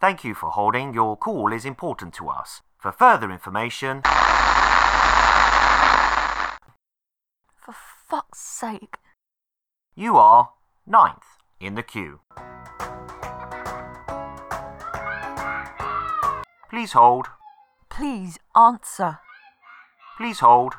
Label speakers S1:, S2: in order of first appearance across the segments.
S1: Thank you for holding. Your call is important to us. For further information,
S2: For fuck's sake.
S1: you are ninth in the queue. Please hold.
S2: Please answer.
S1: Please hold.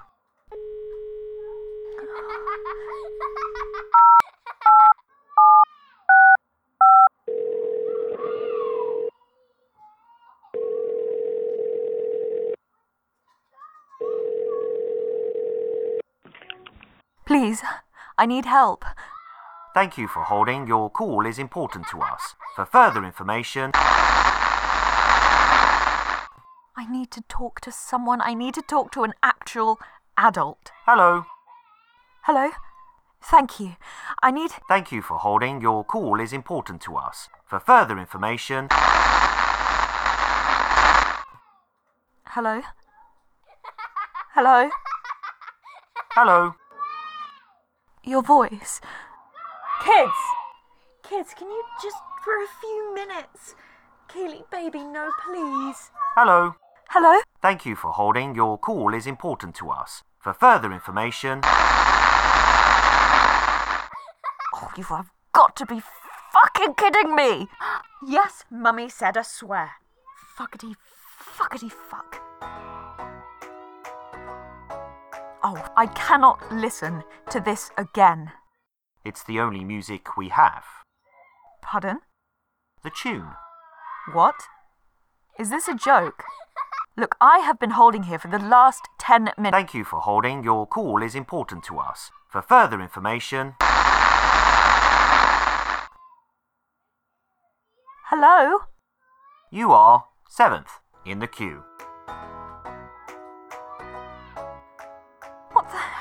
S2: Please, I need help.
S1: Thank you for holding. Your call is important to us. For further information,
S2: I need to talk to someone. I need to talk to an actual adult.
S1: hello.
S2: Hello? Thank you. I need.
S1: Thank you for holding. Your call is important to us. For further information,
S2: Hello? Hello?
S1: hello.
S2: Your voice. Kids! Kids, can you just for a few minutes? Kaylee, baby, no, please.
S1: Hello.
S2: Hello?
S1: Thank you for holding. Your call is important to us. For further information,
S2: Oh, you have got to be fucking kidding me! Yes, Mummy said a swear. Fuckity, fuckity fuck. Oh, I cannot listen to this again.
S1: it's the only music we have.
S2: Pardon?
S1: The tune.
S2: What? Is this a joke? Look, I have been holding here for the last ten minutes.
S1: Thank you for holding. Your call is important to us. For further information,
S2: Hello?
S1: you are seventh in the queue.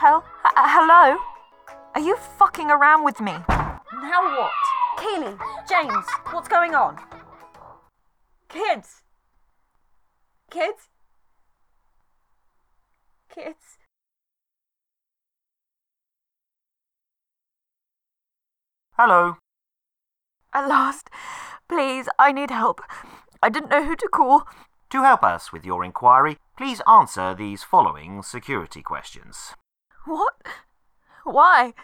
S2: Hell? H- hello? Are you fucking around with me? Now what? Keely, James, what's going on? Kids? Kids? Kids?
S1: Hello.
S2: At last. Please, I need help. I didn't know who to call.
S1: To help us with your inquiry, please answer these following security questions.
S2: What? Why?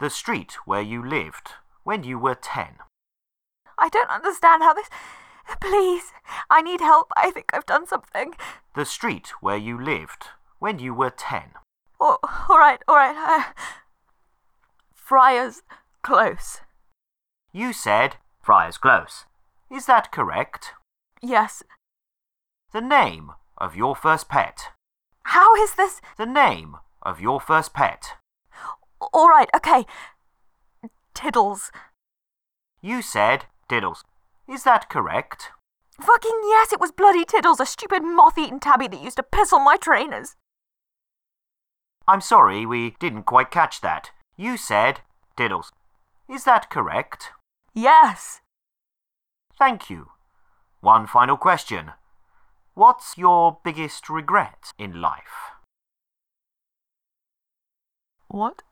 S1: The street where you lived when you were 10.
S2: I don't understand how this. Please, I need help. I think I've done something.
S1: The street where you lived when you were 10.
S2: Oh, all right, all right. Uh, Friars Close.
S1: You said Friars Close. Is that correct?
S2: Yes.
S1: The name of your first pet.
S2: How is this?
S1: The name of your first pet.
S2: All right, okay. Tiddles.
S1: You said Diddles. Is that correct?
S2: Fucking yes, it was bloody Tiddles, a stupid moth eaten tabby that used to piss on my trainers.
S1: I'm sorry, we didn't quite catch that. You said Diddles. Is that correct?
S2: Yes.
S1: Thank you. One final question. What's your biggest regret in life?
S2: What?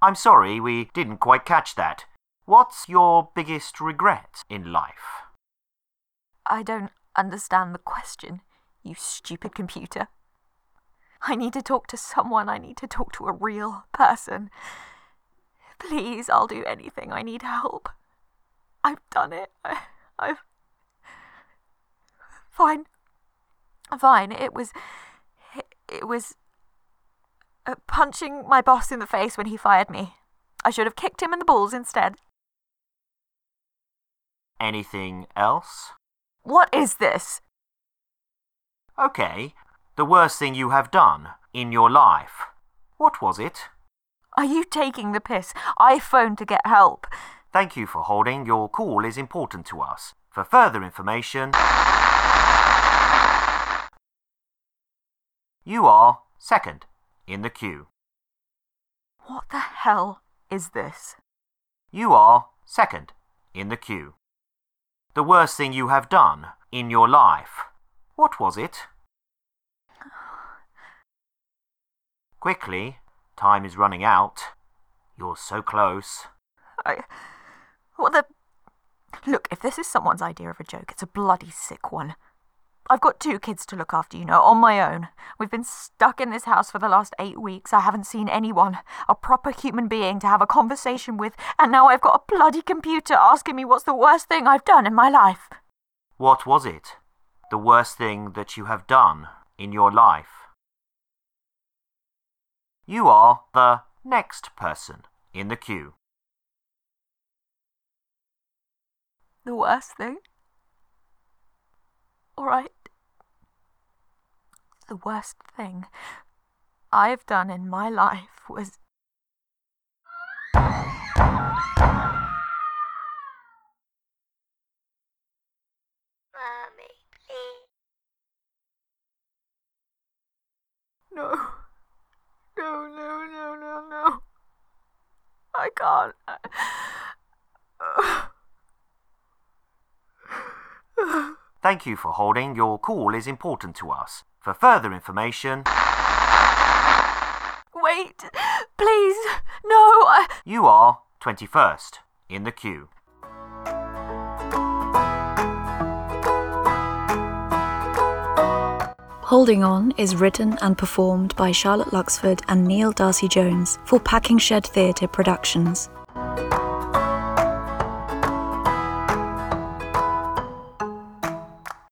S1: I'm sorry, we didn't quite catch that. What's your biggest regret in life?
S2: I don't understand the question, you stupid computer. I need to talk to someone. I need to talk to a real person. Please, I'll do anything. I need help. I've done it. I, I've. Fine. Fine. It was. It, it was. Uh, punching my boss in the face when he fired me. I should have kicked him in the balls instead.
S1: Anything else?
S2: What is this?
S1: Okay, the worst thing you have done in your life. What was it?
S2: Are you taking the piss? I phoned to get help.
S1: Thank you for holding. Your call is important to us. For further information, you are second in the queue.
S2: What the hell is this?
S1: You are second in the queue. The worst thing you have done in your life. What was it? Quickly, time is running out. You're so close.
S2: I. What the. Look, if this is someone's idea of a joke, it's a bloody sick one. I've got two kids to look after, you know, on my own. We've been stuck in this house for the last eight weeks. I haven't seen anyone, a proper human being to have a conversation with, and now I've got a bloody computer asking me what's the worst thing I've done in my life.
S1: What was it? The worst thing that you have done in your life? You are the next person in the queue.
S2: The worst thing? Alright. The worst thing I've done in my life was.
S3: Mommy, please.
S2: No. No, no, no, no, no. I can't.
S1: Thank you for holding. Your call is important to us. For further information,
S2: Wait, please. No, I.
S1: you are 21st in the queue.
S4: Holding On is written and performed by Charlotte Luxford and Neil Darcy Jones for Packing Shed Theatre Productions.